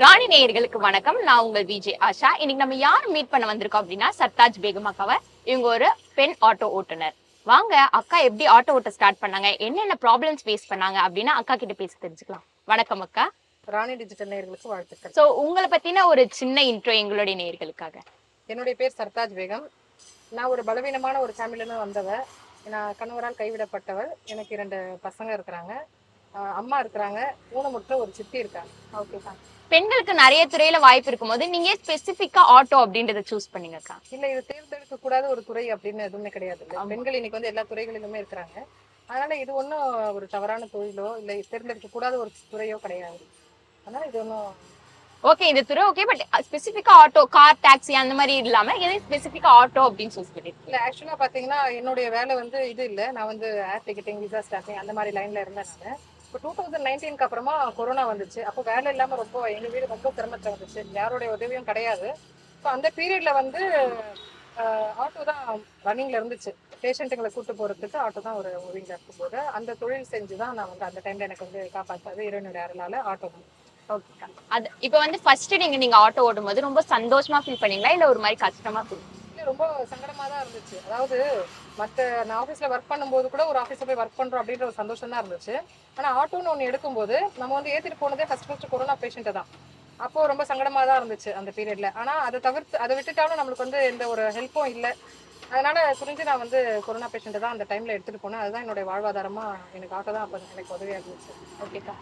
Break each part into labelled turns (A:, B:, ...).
A: ராணி நேயர்களுக்கு வணக்கம். நான் உங்கள் விஜய் ஆஷா. இன்னைக்கு நம்ம யார் மீட் பண்ண வந்திருக்கோம் அப்படின்னா சர்தாஜ் பேகம் அக்காவை. இவங்க ஒரு பெண் ஆட்டோ ஓட்டுநர். வாங்க அக்கா எப்படி ஆட்டோ ஓட்ட ஸ்டார்ட் பண்ணாங்க? என்னென்ன ப்ராப்ளம்ஸ் ஃபேஸ் பண்ணாங்க அப்படின்னு அக்கா கிட்ட பேசி தெரிஞ்சுக்கலாம். வணக்கம் அக்கா.
B: ராணி டிஜிட்டல் நேயர்களுக்கு வாழ்த்துக்கள்.
A: சோ உங்களை பத்தின ஒரு சின்ன இன்ட்ரோ எங்களுடைய நேயர்களுக்காக.
B: என்னுடைய பேர் சர்தாஜ் பேகம். நான் ஒரு பலவீனமான ஒரு ஃபேமிலியிலேருந்து வந்தவ. நான் கணவரால் கைவிடப்பட்டவள் எனக்கு இரண்டு பசங்க இருக்கிறாங்க. அம்மா இருக்கிறாங்க. ஊனமுற்ற ஒரு சித்தி இருக்காங்க.
A: ஓகே பெண்களுக்கு நிறைய துறையில வாய்ப்பு இருக்கும்போது நீங்க ஸ்பெசிபிக்கா ஆட்டோ அப்படின்றத சூஸ் பண்ணீங்க அக்கா?
B: இல்ல இது தேர்ந்தெடுக்க கூடாத ஒரு துறை அப்படின்னு எதுவுமே கிடையாது. பெண்கள் இன்னைக்கு வந்து எல்லா துறைகளிலுமே இருக்கிறாங்க. அதனால இது ஒன்றும் ஒரு தவறான தொழிலோ இல்லை தேர்ந்தெடுக்க கூடாத ஒரு துறையோ கிடையாது. அதனால இது ஒன்றும்
A: ஓகே இந்த துறை ஓகே பட் ஸ்பெசிபிக்கா ஆட்டோ கார் டாக்ஸி அந்த மாதிரி இல்லாம எதையும் ஸ்பெசிபிக்கா ஆட்டோ அப்படின்னு சூஸ் பண்ணிருக்கீங்க?
B: இல்ல ஆக்சுவலா பாத்தீங்கன்னா என்னுடைய வேலை வந்து இது இல்ல. நான் வந்து ஏர் டிக்கெட்டிங் விசா ஸ்டாஃபிங் அந்த மாதிரி லைன்ல இருந்தேன் நான். இப்போ டூ தௌசண்ட் நைன்டீனுக்கு அப்புறமா கொரோனா வந்துச்சு. அப்போ வேலை இல்லாமல் ரொம்ப எங்கள் வீடு ரொம்ப சிரமத்துல வந்துச்சு யாருடைய உதவியும் கிடையாது. ஸோ அந்த பீரியடில் வந்து ஆட்டோ தான் ரன்னிங்கில் இருந்துச்சு. பேஷண்ட்டுங்களை கூட்டு போகிறதுக்கு ஆட்டோ தான் ஒரு மூவிங்ல இருக்கும்போது அந்த தொழில் செஞ்சு தான் நான் வந்து அந்த டைமில் எனக்கு வந்து காப்பாற்றாது இறைவனுடைய அருளால் ஆட்டோ தான்.
A: அது இப்போ வந்து ஃபர்ஸ்ட் நீங்க நீங்க ஆட்டோ ஓடும் போது ரொம்ப சந்தோஷமா ஃபீல் பண்ணீங்களா? இல்ல ஒரு மாதிரி கஷ்டமா ஃபீல்
B: இல்ல ரொம்ப சங்கடமாக தான் இருந்துச்சு. அதாவது மற்ற நான் ஆஃபீஸில் ஒர்க் பண்ணும்போது கூட ஒரு ஆஃபீஸில் போய் ஒர்க் பண்ணுறோம் அப்படின்ற ஒரு சந்தோஷம் தான் இருந்துச்சு. ஆனால் ஆட்டோன்னு ஒன்று எடுக்கும்போது நம்ம வந்து ஏற்றிட்டு போனதே ஃபர்ஸ்ட் ஃபஸ்ட்டு கொரோனா பேஷண்ட்டு தான். அப்போது ரொம்ப சங்கடமாக தான் இருந்துச்சு அந்த பீரியடில் ஆனால் அதை தவிர்த்து அதை விட்டுட்டாலும் நம்மளுக்கு வந்து எந்த ஒரு ஹெல்ப்பும் இல்லை. அதனால புரிஞ்சு நான் வந்து கொரோனா பேஷண்ட்டை தான் அந்த டைமில் எடுத்துகிட்டு போனேன். அதுதான் என்னுடைய வாழ்வாதாரமாக எனக்கு ஆட்டோ தான் அப்போ எனக்கு உதவியாக இருந்துச்சு.
A: ஓகேக்கா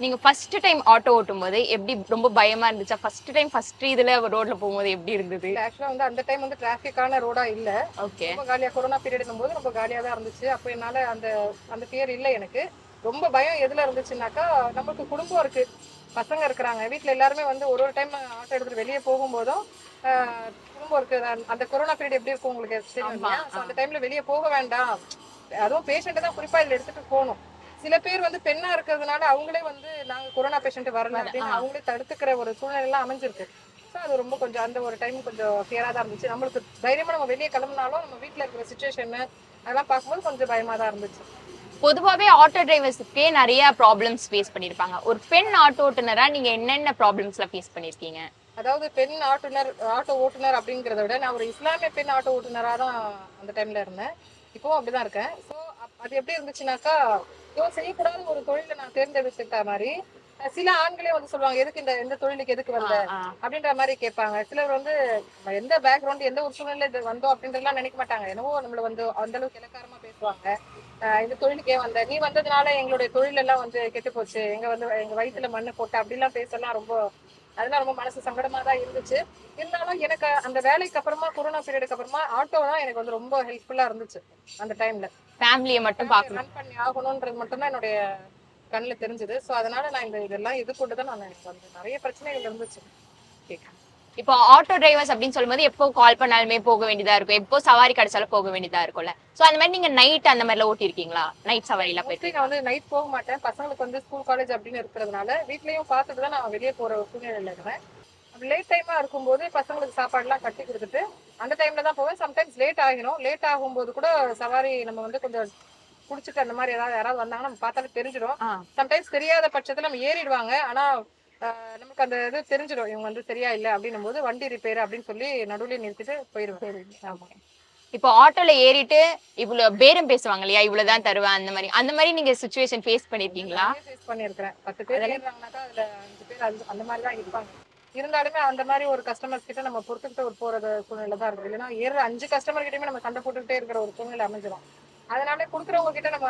A: நீங்க ஃபர்ஸ்ட் டைம் ஆட்டோ ஓட்டும் போது எப்படி ரொம்ப பயமா இருந்துச்சா? ஃபர்ஸ்ட் டைம் ஃபர்ஸ்ட் இதுல ரோட்ல போகும்போது எப்படி இருந்தது?
B: ஆக்சுவலா வந்து அந்த டைம் வந்து டிராஃபிக்கான ரோடா இல்ல.
A: ஓகே
B: ரொம்ப காலியா கொரோனா பீரியட் போது ரொம்ப காலியா தான் இருந்துச்சு. அப்போ என்னால அந்த அந்த ஃபியர் இல்லை எனக்கு. ரொம்ப பயம் எதுல இருந்துச்சுன்னாக்கா நமக்கு குடும்பம் இருக்கு. பசங்க இருக்கிறாங்க. வீட்ல எல்லாருமே வந்து ஒரு ஒரு டைம் ஆட்டோ எடுத்துட்டு வெளியே போகும்போதும் குடும்பம் இருக்கு. அந்த- கொரோனா பீரியட் எப்படி இருக்கும் உங்களுக்கு? அந்த டைம்ல வெளியே போக வேண்டாம். அதுவும் பேஷண்ட் தான் குறிப்பா இதுல எடுத்துட்டு போகணும். சில பேர் வந்து பெண்ணா இருக்கிறதுனால அவங்களே வந்து நாங்க கொரோனா பேஷண்ட் வரல அப்படின்னு அவங்களே தடுத்துக்கிற ஒரு சூழ்நிலை எல்லாம் அமைஞ்சிருக்கு. ஸோ அது ரொம்ப கொஞ்சம் அந்த ஒரு டைம் கொஞ்சம் ஃபியரா தான் இருந்துச்சு. நம்மளுக்கு தைரியமா நம்ம வெளியே கிளம்புனாலும் நம்ம வீட்ல இருக்கிற சுச்சுவேஷன் அதெல்லாம் பார்க்கும்போது கொஞ்சம் பயமா தான் இருந்துச்சு.
A: பொதுவாவே ஆட்டோ டிரைவர்ஸ்க்கே நிறைய ப்ராப்ளம்ஸ் ஃபேஸ் பண்ணிருப்பாங்க ஒரு பெண் ஆட்டோ ஓட்டுநரா நீங்க என்னென்ன ப்ராப்ளம்ஸ்லாம் ஃபேஸ் பண்ணிருக்கீங்க
B: அதாவது பெண் ஆட்டுநர் ஆட்டோ ஓட்டுநர் அப்படிங்கிறத விட நான் ஒரு இஸ்லாமிய பெண் ஆட்டோ ஓட்டுநரா தான் அந்த டைம்ல இருந்தேன். இப்பவும் அப்படிதான் இருக்கேன். ஸோ அது எப்படி இருந்துச்சுனாக்கா ஐயோ செய்யக்கூடாத ஒரு தொழிலை நான் தேர்ந்தெடுத்துக்கிட்ட மாதிரி சில ஆண்களே வந்து சொல்லுவாங்க எதுக்கு இந்த எந்த தொழிலுக்கு எதுக்கு வந்த? அப்படின்ற மாதிரி கேட்பாங்க. சிலர் வந்து எந்த பேக்ரவுண்ட் எந்த ஒரு சூழ்நிலை இது வந்தோம் அப்படின்றதுலாம் நினைக்க மாட்டாங்க. என்னவோ நம்மள வந்து அந்த அளவுக்கு இலக்காரமா பேசுவாங்க. ஆஹ் இந்த தொழிலுக்கே வந்த? நீ வந்ததுனால எங்களுடைய தொழில் எல்லாம் வந்து கெட்டு போச்சு எங்க வந்து எங்க வயித்துல மண்ணு போட்டு அப்படிலாம் பேசலாம் ரொம்ப அதெல்லாம் ரொம்ப மனசு சங்கடமா தான் இருந்துச்சு. இருந்தாலும் எனக்கு அந்த வேலைக்கு அப்புறமா கொரோனா பீரியடுக்கு அப்புறமா ஆட்டோ தான் எனக்கு வந்து ரொம்ப ஹெல்ப்ஃபுல்லா இருந்துச்சு அந்த டைம்ல
A: ஃபேமிலியை மட்டும் பார்க்கணும்.
B: ரன் பண்ணி ஆகணும்ன்றது மட்டும்தான் என்னுடைய கண்ணுல தெரிஞ்சது. சோ அதனால நான் இந்த இதெல்லாம் இது கொண்டு தான் நான் எனக்கு வந்து நிறைய பிரச்சனைகள் இருந்துச்சு.
A: இப்போ ஆட்டோ டிரைவர்ஸ் அப்படின்னு சொல்லும்போது எப்போ கால் பண்ணாலுமே போக வேண்டியதா இருக்கும். எப்போ சவாரி கிடைச்சாலும் போக வேண்டியதா இருக்கும்ல. சோ அந்த மாதிரி நீங்க நைட் அந்த மாதிரிலாம் ஓட்டிருக்கீங்களா நைட் சவாரிலாம் போயிட்டு.
B: நான் வந்து நைட் போக மாட்டேன். பசங்களுக்கு வந்து ஸ்கூல் காலேஜ் அப்படின்னு இருக்கிறதுனால வீட்லயும் பார்த்துட்டு தான் நான் வெளியே போற சூழ்நிலையில இருக்கிறேன். லேட் டைமா இருக்கும்போது பசங்களுக்கு சாப்பாடுலாம் கட்டி கொடுத்துட்டு அந்த டைம்ல தான் போவேன். சம்டைம்ஸ் லேட் ஆகிடும் லேட் ஆகும்போது கூட சவாரி நம்ம வந்து கொஞ்சம் குடிச்சிட்டு அந்த மாதிரி ஏதாவது யாராவது வந்தாங்கன்னா நம்ம பார்த்தாலே தெரிஞ்சிடும். சம்டைம்ஸ் தெரியாத பட்சத்துல நம்ம ஏறிடுவாங்க. ஆனா நமக்கு அந்த இது தெரிஞ்சிடும் இவங்க வந்து சரியா இல்லை அப்படின்னும் போது வண்டி ரிப்பேர் அப்படின்னு சொல்லி நடுவுலயே நிறுத்திட்டு போயிடுவேன் ஆமா.
A: இப்போ ஆட்டோல ஏறிட்டு இவ்வளவு பேரம் பேசுவாங்க இல்லையா? இவ்வளவுதான் தருவேன் அந்த மாதிரி. அந்த மாதிரி நீங்க சுச்சுவேஷன் ஃபேஸ் பண்ணிருக்கீங்களா?
B: ஃபேஸ் பண்ணியிருக்கிறேன் பத்து பேர் அதுல அஞ்சு பேர் அந்த மாதிரி தான் இருப்பாங்க. இருந்தாலுமே அந்த மாதிரி ஒரு கஸ்டமர்ஸ் கிட்ட நம்ம பொறுத்துக்கிட்டு ஒரு போறது சூழ்நிலை தான் இருக்கு. இல்லைன்னா ஏற அஞ்சு கஸ்டமர் கிட்டயுமே நம்ம சண்டை போட்டுக்கிட்டே இருக்கிற ஒரு சூழ்நிலை அமைஞ்சிடும் அதனால கொடுக்குறவங்க கிட்ட நம்ம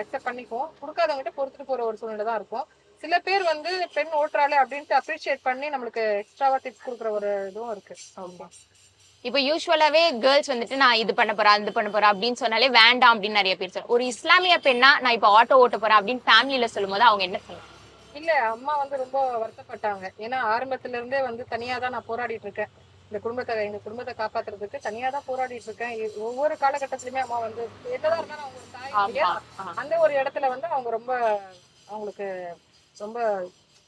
B: அக்செப்ட் பண்ணிக்குவோம். கொடுக்காதவங்க கிட்ட பொறுத்துட்டு போற ஒரு சூழ்நிலை தான் இருக்கும். சில பேர் வந்து பெண் ஓட்டுறாளே அப்படின்ட்டு அப்ரிஷியேட் பண்ணி நம்மளுக்கு எக்ஸ்ட்ராவா டிப்ஸ் கொடுக்குற ஒரு இதுவும் இருக்கு.
A: இப்போ யூஸ்வலாவே கேர்ள்ஸ் வந்துட்டு நான் இது பண்ண போறேன் அது பண்ண போறேன் அப்படின்னு சொன்னாலே வேண்டாம் அப்படின்னு நிறைய பேர் சொல்லுவாங்க. ஒரு இஸ்லாமிய பெண்ணா நான் இப்போ ஆட்டோ ஓட்ட போறேன் அப்படின்னு ஃபேமிலியில சொல்லும்போது அவங்க என்ன சொல்லுவாங்க?
B: இல்ல அம்மா வந்து ரொம்ப வருத்தப்பட்டாங்க. ஏன்னா ஆரம்பத்துல இருந்தே வந்து தனியா தான் நான் போராடிட்டு இருக்கேன். இந்த குடும்பத்தை எங்க குடும்பத்தை காப்பாத்துறதுக்கு தனியா தான் போராடிட்டு இருக்கேன். ஒவ்வொரு காலகட்டத்திலுமே அம்மா வந்து என்னதான் இருந்தாலும் அவங்க தாய்?
A: ஆமா.
B: அந்த ஒரு இடத்துல வந்து அவங்க ரொம்ப அவங்களுக்கு ரொம்ப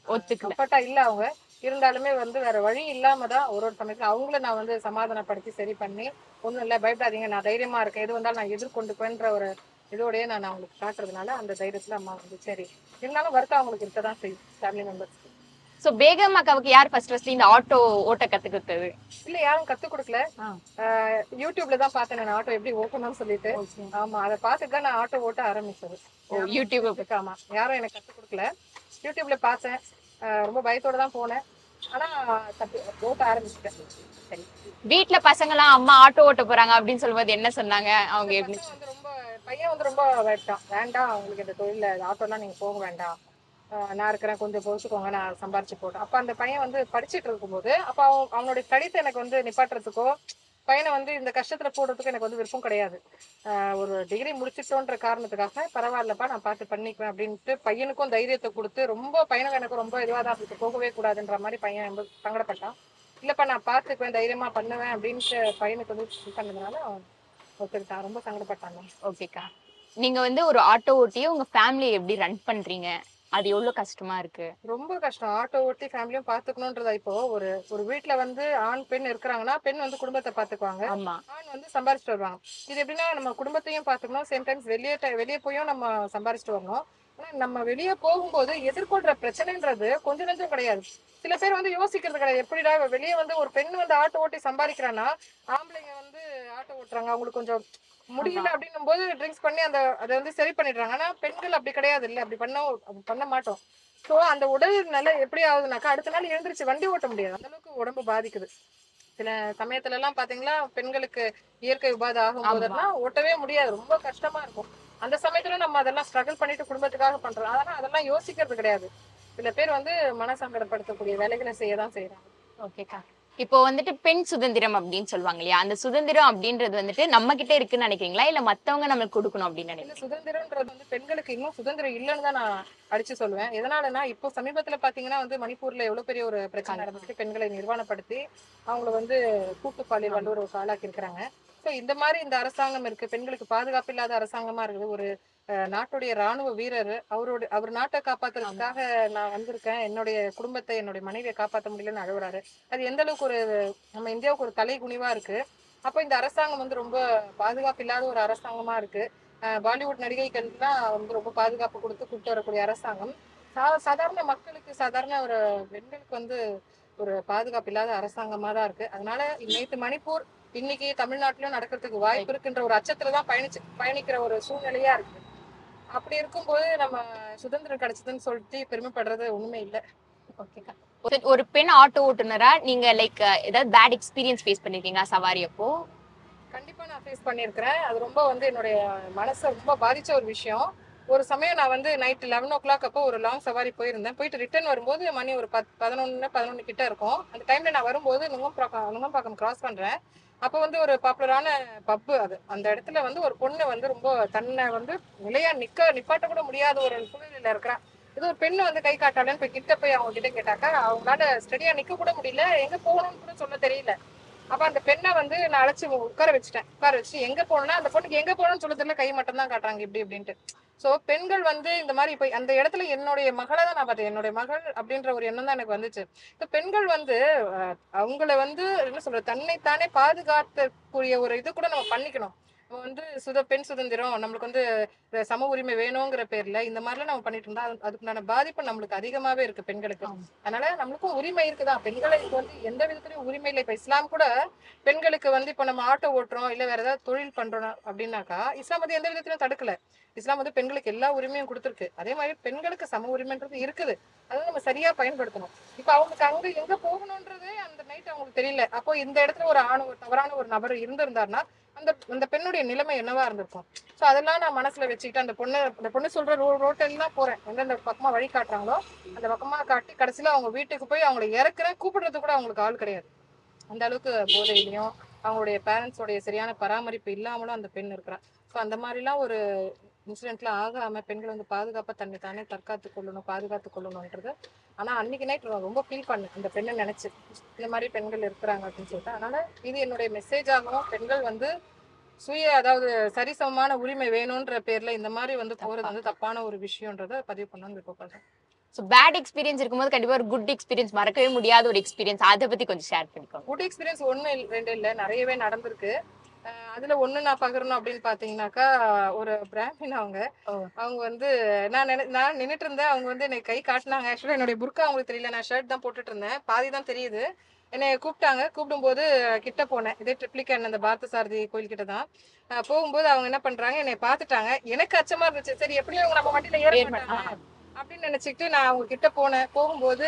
A: ஒத்துக்கல.
B: கம்ஃபர்ட்டா இல்ல அவங்க. இருந்தாலுமே வந்து வேற வழி இல்லாம தான் ஒரு ஒரு சமயத்துல அவங்கள நான் வந்து சமாதானப்படுத்தி சரி பண்ணி ஒண்ணும் இல்ல பயப்படாதீங்க நான் தைரியமா இருக்கேன். எது வந்தாலும் நான் எதிர்கொண்டுக்குவேன்ற ஒரு இதோடய நான் அவங்களுக்கு காட்டுறதுனால அந்த தைரியத்துல அம்மா வந்து சரி. இருந்தாலும் வருத்தம் அவங்களுக்கு இருக்கதான் செய்யும் ஃபேமிலி மெம்பர்ஸ்க்கு
A: சோ பேகம் அக்காவுக்கு யார் ஃபர்ஸ்ட் ஃபர்ஸ்ட் இந்த ஆட்டோ ஓட்ட கத்து கொடுத்தது?
B: இல்ல யாரும் கத்து கொடுக்கல. யூடியூப்ல தான் பார்த்தேன் நான் ஆட்டோ எப்படி ஓட்டணும்னு சொல்லிட்டு. ஆமா அதை பார்த்துட்டு தான் நான் ஆட்டோ ஓட்ட ஆரம்பிச்சது.
A: யூடியூப்
B: ஆமா யாரும் எனக்கு கத்து கொடுக்கல. யூடியூப்ல பார்த்தேன். ரொம்ப பயத்தோட தான் போனேன். ஆனா ஓட்ட ஆரம்பிச்சிட்டேன்.
A: சரி. வீட்ல பசங்க எல்லாம் அம்மா ஆட்டோ ஓட்ட போறாங்க அப்படின்னு சொல்லும்போது என்ன சொன்னாங்க? அவங்க எப்படி?
B: ரொம்ப பையன் வந்து ரொம்ப வேண்டாம் வேண்டாம் உங்களுக்கு இந்த தொழில ஆட்டோலாம் நீங்க போக வேண்டாம். நான் இருக்கிறேன் கொஞ்சம் பொறுத்துக்கோங்க நான் சம்பாரிச்சு போட்டேன். அப்ப அந்த பையன் வந்து படிச்சிட்டு இருக்கும்போது அப்ப அவன் அவனுடைய ஸ்டடிஸ் எனக்கு வந்து நிப்பாட்டுறதுக்கோ பையனை வந்து இந்த கஷ்டத்தில் போடுறதுக்கு எனக்கு வந்து விருப்பம் கிடையாது. ஒரு டிகிரி முடிச்சிட்டோன்ற காரணத்துக்காக பரவாயில்லப்பா நான் பார்த்து பண்ணிக்குவேன் அப்படின்ட்டு பையனுக்கும் தைரியத்தை கொடுத்து ரொம்ப பையனுக்கு எனக்கு ரொம்ப இதுவாக தான் இருக்குது போகவே கூடாதுன்ற மாதிரி பையன் ரொம்ப சங்கடப்பட்டான். இல்லைப்பா நான் பார்த்துக்குவேன் தைரியமாக பண்ணுவேன் அப்படின்ட்டு பையனுக்கு வந்து பண்ணதுனால ஒத்துக்கிட்டான். ரொம்ப சங்கடப்பட்டாங்க
A: ஓகேக்கா. நீங்க வந்து ஒரு ஆட்டோ ஓட்டியே உங்க ஃபேமிலியை எப்படி ரன் பண்றீங்க? அது எவ்வளவு கஷ்டமா இருக்கு?
B: ரொம்ப கஷ்டம். ஆட்டோ ஓட்டி ஃபேமிலியும் பாத்துக்கணும்ன்றதா இப்போ ஒரு ஒரு வீட்ல வந்து ஆண் பெண் இருக்கிறாங்கன்னா பெண் வந்து குடும்பத்தை பாத்துக்குவாங்க.
A: ஆமா.
B: ஆண் வந்து சம்பாரிச்சுட்டு வருவாங்க. இது எப்படின்னா நம்ம குடும்பத்தையும் பாத்துக்கணும். சேம் டைம்ஸ் வெளியே வெளியே போயும் நம்ம சம்பாரிச்சுட்டு வரணும். ஆனா நம்ம வெளியே போகும்போது எதிர்கொள்ற பிரச்சனைன்றது கொஞ்சம் நெஞ்சம் கிடையாது. சில பேர் வந்து யோசிக்கிறது கிடையாது. எப்படிடா வெளியே வந்து ஒரு பெண் வந்து ஆட்டோ ஓட்டி சம்பாதிக்கிறான்னா ஆம்பளைங்க வந்து ஆட்டோ ஓட்டுறாங்க. அவங்களுக்கு கொஞ்சம் முடியல அப்படின்னும் போது ட்ரிங்க்ஸ் பண்ணி அந்த அதை வந்து சரி பண்ணிடுறாங்க. ஆனா பெண்கள் அப்படி கிடையாது இல்ல அப்படி பண்ண பண்ண மாட்டோம். ஸோ அந்த உடல் நிலை எப்படி ஆகுதுனாக்கா அடுத்த நாள் எழுந்திருச்சு வண்டி ஓட்ட முடியாது. அந்த அளவுக்கு உடம்பு பாதிக்குது. சில சமயத்துல எல்லாம் பாத்தீங்களா பெண்களுக்கு இயற்கை உபாதை ஆகும் போதெல்லாம் ஓட்டவே முடியாது. ரொம்ப கஷ்டமா இருக்கும். அந்த சமயத்துல நம்ம அதெல்லாம் ஸ்ட்ரகிள் பண்ணிட்டு குடும்பத்துக்காக பண்றோம். அதெல்லாம் அதெல்லாம் யோசிக்கிறது கிடையாது. சில பேர் வந்து மனசங்கடப்படுத்தக்கூடிய வேலைகளை செய்ய தான் செய்யறாங்க
A: ஓகேக்கா இப்போ வந்துட்டு பெண் சுதந்திரம் அப்படின்னு சொல்லுவாங்க இல்லையா? அந்த சுதந்திரம் அப்படின்றது வந்துட்டு நம்ம கிட்ட இருக்குன்னு நினைக்கிறீங்களா? இல்ல மத்தவங்க நம்மளுக்கு கொடுக்கணும் அப்படின்னு நினைக்கிறீங்க
B: இல்ல சுதந்திரம்ன்றது வந்து பெண்களுக்கு இன்னும் சுதந்திரம் இல்லைன்னு தான் நான் அடிச்சு சொல்லுவேன். எதனாலனா இப்போ சமீபத்துல பாத்தீங்கன்னா வந்து மணிப்பூர்ல எவ்வளவு பெரிய ஒரு பிரச்சனை நடந்துச்சு. பெண்களை நிர்வாணப்படுத்தி அவங்கள வந்து கூட்டு பாலியல் வல்லுறவுக்கு ஆளாக்கி இருக்கிறாங்க ஸோ இந்த மாதிரி இந்த அரசாங்கம் இருக்கு. பெண்களுக்கு பாதுகாப்பு இல்லாத அரசாங்கமா இருக்குது. ஒரு நாட்டுடைய ராணுவ வீரர். அவரோட அவர் நாட்டை காப்பாத்துறதுக்காக நான் வந்திருக்கேன். என்னுடைய குடும்பத்தை என்னுடைய மனைவியை காப்பாற்ற முடியலன்னு அழுகுறாரு. அது எந்த அளவுக்கு ஒரு நம்ம இந்தியாவுக்கு ஒரு தலை குனிவா இருக்கு. அப்போ இந்த அரசாங்கம் வந்து ரொம்ப பாதுகாப்பு இல்லாத ஒரு அரசாங்கமா இருக்கு. பாலிவுட் நடிகைகள்லாம் வந்து ரொம்ப பாதுகாப்பு கொடுத்து கூப்பிட்டு வரக்கூடிய அரசாங்கம். சாதாரண மக்களுக்கு சாதாரண ஒரு பெண்களுக்கு வந்து ஒரு பாதுகாப்பு இல்லாத அரசாங்கமா தான் இருக்கு. அதனால நேற்று மணிப்பூர் இன்னைக்கு தமிழ்நாட்டிலும் நடக்கிறதுக்கு வாய்ப்பு இருக்குன்ற ஒரு அச்சத்துல தான் பயணிச்சு பயணிக்கிற ஒரு சூழ்நிலையா இருக்கு. அப்படி இருக்கும்போது நம்ம சுதந்திரம் கிடைச்சதுன்னு சொல்லிட்டு பெருமைப்படுறது ஒண்ணுமே இல்லை.
A: ஓகேக்கா ஒரு- பெண் ஆட்டோ ஓட்டுனரா நீங்க லைக் ஏதாவது பேட் எக்ஸ்பீரியன்ஸ் ஃபேஸ் பண்ணிருக்கீங்களா சவாரி அப்போ?
B: கண்டிப்பா நான் ஃபேஸ் பண்ணியிருக்கிறேன் அது ரொம்ப வந்து என்னுடைய மனசை ரொம்ப பாதிச்ச ஒரு விஷயம். ஒரு சமயம் நான் வந்து நைட் லெவன் ஓ கிளாக் அப்போ ஒரு லாங் சவாரி போயிருந்தேன். போயிட்டு ரிட்டர்ன் வரும்போது மணி ஒரு பத் பதினொன்று பதினொன்று கிட்ட இருக்கும். அந்த டைம்ல நான் வரும்போது நுங்கம்பாக்கம் நுங்கம்பாக்கம் கிராஸ் பண்றேன். அப்போ வந்து ஒரு பாப்புலரான பப்பு அது. அந்த இடத்துல வந்து ஒரு பொண்ணு வந்து ரொம்ப தன்னை வந்து நிலையா நிக்க நிப்பாட்ட கூட முடியாத ஒரு சூழ்நிலையில இருக்கிறான் இது ஒரு பெண்ணு வந்து கை காட்டாளன்னு போய் கிட்ட போய் அவங்க கிட்ட கேட்டாக்கா அவங்களால ஸ்டடியா நிக்க கூட முடியல எங்க போகணும்னு கூட சொல்ல தெரியல. அப்ப அந்த பெண்ணை வந்து நான் அழைச்சு உட்கார வச்சுட்டேன். உட்கார வச்சு எங்க போகணும்னா அந்த பொண்ணுக்கு எங்க போகணும்னு சொல்ல தெரியல கை மட்டும் தான் காட்டுறாங்க இப்படி இப்படின்ட்டு. சோ பெண்கள் வந்து இந்த மாதிரி இப்போ அந்த இடத்துல என்னுடைய மகளை தான் நான் பார்த்தேன். என்னுடைய மகள் அப்படின்ற ஒரு எண்ணம் தான் எனக்கு வந்துச்சு. இப்ப பெண்கள் வந்து அஹ், அவங்கள வந்து என்ன சொல்றது தன்னைத்தானே பாதுகாக்கக்கூடிய ஒரு இது கூட நம்ம பண்ணிக்கணும். நம்ம வந்து சுத பெண் சுதந்திரம் நம்மளுக்கு வந்து சம உரிமை வேணுங்கிற பேர்ல இந்த மாதிரிலாம் நம்ம பண்ணிட்டு இருந்தா அது- அதுக்குண்டான பாதிப்பு நம்மளுக்கு அதிகமாவே இருக்கு பெண்களுக்கு. அதனால நம்மளுக்கும் உரிமை இருக்குதான் பெண்களுக்கு வந்து எந்த விதத்துலயும் உரிமை இல்லை. இப்ப இஸ்லாம் கூட பெண்களுக்கு வந்து இப்ப நம்ம ஆட்டோ ஓட்டுறோம் இல்ல வேற ஏதாவது தொழில் பண்றோம் அப்படின்னாக்கா இஸ்லாம் வந்து எந்த விதத்திலும் தடுக்கல. இஸ்லாம் வந்து பெண்களுக்கு எல்லா உரிமையும் கொடுத்துருக்கு. அதே மாதிரி பெண்களுக்கு சம உரிமைன்றது இருக்குது. அதை நம்ம சரியா பயன்படுத்தணும். இப்ப அவங்களுக்கு அங்க எங்க போகணும்ன்றதே அந்த நைட் அவங்களுக்கு தெரியல. அப்போ இந்த இடத்துல ஒரு ஆணு ஒரு தவறான ஒரு நபர் இருந்திருந்தாருன்னா அந்த அந்த பெண்ணுடைய நிலைமை என்னவா இருந்திருக்கும்? ஸோ அதெல்லாம் நான் மனசுல வச்சுக்கிட்டு அந்த பொண்ணு அந்த பொண்ணு சொல்ற ரோ ரோட்டெல்லாம் போறேன். எந்தெந்த பக்கமா வழி காட்டுறாங்களோ அந்த பக்கமா காட்டி கடைசியில அவங்க வீட்டுக்கு போய் அவங்களை இறக்குறேன் கூப்பிடுறது கூட அவங்களுக்கு ஆள் கிடையாது. அந்த அளவுக்கு போதையிலையும் அவங்களுடைய பேரண்ட்ஸோடைய சரியான பராமரிப்பு இல்லாமலும் அந்த பெண் இருக்கிறா. ஸோ அந்த மாதிரிலாம் ஒரு இன்சிடென்ட்ல ஆகாம பெண்கள் வந்து பாதுகாப்பா தன்னை தானே தற்காத்து கொள்ளணும் பாதுகாத்து கொள்ளணும்ன்றது. ஆனா அன்னைக்கு நைட் ரொம்ப ஃபீல் பண்ணேன். அந்த பெண்ணை நினைச்சு இந்த மாதிரி பெண்கள் இருக்கிறாங்க அப்படின்னு சொல்லிட்டு. அதனால இது என்னுடைய மெசேஜ் ஆகும் பெண்கள் வந்து சுய அதாவது சரிசமமான உரிமை வேணும்ன்ற பேர்ல இந்த மாதிரி வந்து போறது வந்து தப்பான ஒரு விஷயம்ன்றத பதிவு பண்ணணும்னு விருப்பப்படுறேன்.
A: ஸோ பேட் எக்ஸ்பீரியன்ஸ் இருக்கும்போது கண்டிப்பா ஒரு குட் எக்ஸ்பீரியன்ஸ் மறக்கவே முடியாத ஒரு எக்ஸ்பீரியன்ஸ் அதை பத்தி கொஞ்சம் ஷேர் பண்ணிக்கோங்க.
B: குட் எக்ஸ்பீரியன்ஸ் இல்ல- ரெண்டு இல்ல நிறையவே நடந்திருக்கு. அதுல ஒண்ணு நான் பகிரணும் அப்படின்னு பாத்தீங்கன்னாக்கா ஒரு பிராமின் அவங்க. அவங்க வந்து நான் நினை நான் நின்னுட்டு இருந்தேன் அவங்க வந்து எனக்கு கை காட்டினாங்க. ஆக்சுவலா என்னுடைய புர்கா அவங்களுக்கு தெரியல. நான் ஷர்ட் தான் போட்டுட்டு இருந்தேன் பாதி தான் தெரியுது. என்னை கூப்பிட்டாங்க. கூப்பிடும்போது கிட்ட போனேன். இதே ட்ரிப்ளிகன் அந்த பார்த்த சாரதி கோயில் கிட்ட தான் போகும்போது அவங்க என்ன பண்றாங்க? என்னை பார்த்துட்டாங்க. எனக்கு அச்சமா இருந்துச்சு. சரி எப்படியும் அவங்க நம்ம வண்டியில ஏற. அப்படின்னு நினைச்சுக்கிட்டு நான் அவங்க கிட்ட போனேன். போகும்போது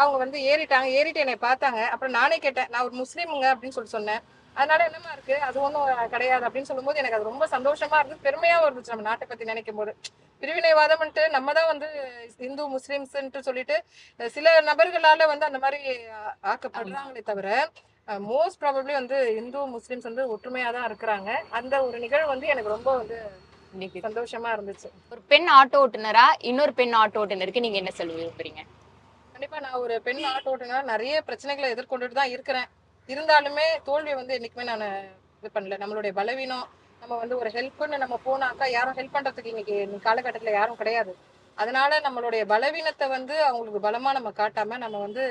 B: அவங்க வந்து ஏறிட்டாங்க. ஏறிட்டு என்னை பார்த்தாங்க. அப்புறம் நானே கேட்டேன். நான் ஒரு முஸ்லீமுங்க அப்படின்னு சொல்லி சொன்னேன். அதனால என்னமா இருக்கு? அது ஒன்றும் கிடையாது அப்படின்னு சொல்லும்போது எனக்கு அது ரொம்ப சந்தோஷமா இருந்துச்சு பெருமையாவும் இருந்துச்சு நம்ம நாட்டை பத்தி நினைக்கும் போது பிரிவினைவாதம்ன்ட்டு நம்ம தான் வந்து இந்து முஸ்லிம்ஸ்ன்ட்டு சொல்லிட்டு சில நபர்களால வந்து அந்த மாதிரி ஆக்கப்படுறாங்களே தவிர மோஸ்ட் ப்ராபப்ளி வந்து இந்து முஸ்லிம்ஸ் வந்து ஒற்றுமையா தான் இருக்கிறாங்க. அந்த ஒரு நிகழ்வு வந்து எனக்கு ரொம்ப வந்து
A: இன்னைக்கு
B: சந்தோஷமா இருந்துச்சு.
A: ஒரு பெண் ஆட்டோ ஓட்டுநரா இன்னொரு பெண் ஆட்டோ ஓட்டுநருக்கு நீங்க என்ன சொல்ல விரும்புறீங்க
B: கண்டிப்பா நான் ஒரு பெண் ஆட்டோ ஓட்டுநர் நிறைய பிரச்சனைகளை எதிர்கொண்டுட்டு தான் இருக்கிறேன். இருந்தாலுமே தோல்வியை வந்து என்னைக்குமே நான் இது பண்ணல. நம்மளுடைய பலவீனம் நம்ம வந்து ஒரு ஹெல்ப்னு நம்ம போனாக்கா யாரும் ஹெல்ப் பண்றதுக்கு இன்னைக்கு காலகட்டத்துல யாரும் கிடையாது. அதனால நம்மளுடைய பலவீனத்தை வந்து அவங்களுக்கு பலமா நம்ம காட்டாம நம்ம வந்து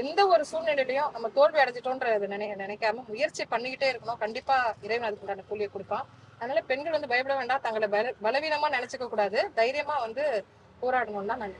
B: எந்த ஒரு சூழ்நிலையிலையும் நம்ம தோல்வி அடைஞ்சிட்டோன்ற நினை நினைக்காம முயற்சி பண்ணிக்கிட்டே இருக்கணும். கண்டிப்பா இறைவன் அதுக்கு உண்டான கூலியை கொடுப்பான். அதனால பெண்கள் வந்து பயப்பட வேண்டாம். தங்களை பல பலவீனமா நினைச்சுக்க கூடாது. தைரியமா வந்து போராடணும் தான் நான்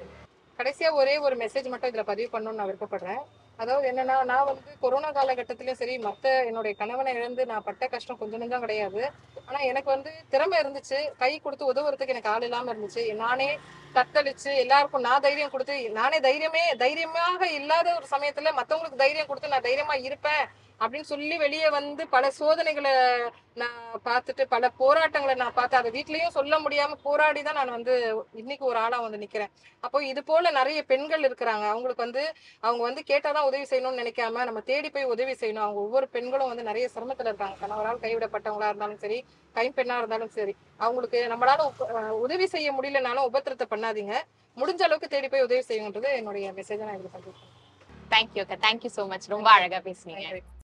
B: கடைசியா ஒரே ஒரு மெசேஜ் மட்டும் இதுல பதிவு பண்ணணும்னு நான் விருப்பப்படுறேன். அதாவது என்னன்னா நான் வந்து கொரோனா காலகட்டத்திலயும் சரி மத்த என்னுடைய கணவனை இழந்து நான் பட்ட கஷ்டம் கொஞ்சம் நெஞ்சம் கிடையாது. ஆனா எனக்கு வந்து திறமை இருந்துச்சு. கை கொடுத்து உதவுறதுக்கு எனக்கு ஆள் இல்லாம இருந்துச்சு. நானே தத்தளிச்சு எல்லாருக்கும் நான் தைரியம் கொடுத்து நானே தைரியமே தைரியமாக இல்லாத ஒரு சமயத்துல மத்தவங்களுக்கு தைரியம் கொடுத்து நான் தைரியமா இருப்பேன். அப்படின்னு சொல்லி வெளியே வந்து பல சோதனைகளை நான் பார்த்துட்டு பல போராட்டங்களை நான் பார்த்து அதை வீட்லயும் சொல்ல முடியாம போராடி தான் நான் வந்து இன்னைக்கு ஒரு ஆளா வந்து நிக்கிறேன். அப்போ இது போல நிறைய பெண்கள் இருக்கிறாங்க. அவங்களுக்கு வந்து அவங்க வந்து கேட்டாதான் உதவி செய்யணும்னு நினைக்காம நம்ம தேடி போய் உதவி செய்யணும். அவங்க ஒவ்வொரு பெண்களும் வந்து நிறைய சிரமத்துல இருக்காங்க. கணவரால் கைவிடப்பட்டவங்களா இருந்தாலும் சரி கைம்பெண்ணா இருந்தாலும் சரி அவங்களுக்கு நம்மளால உதவி செய்ய முடியலனாலும் உபத்திரத்தை பண்ணாதீங்க. முடிஞ்ச அளவுக்கு தேடி போய் உதவி செய்யுங்கன்றது என்னுடைய மெசேஜ் நான் இதுல பதிவு
A: தேங்க்யூ அக்கா. தேங்க்யூ சோ மச் ரொம்ப அழகா பேசுனீங்க.
B: பண்றேன்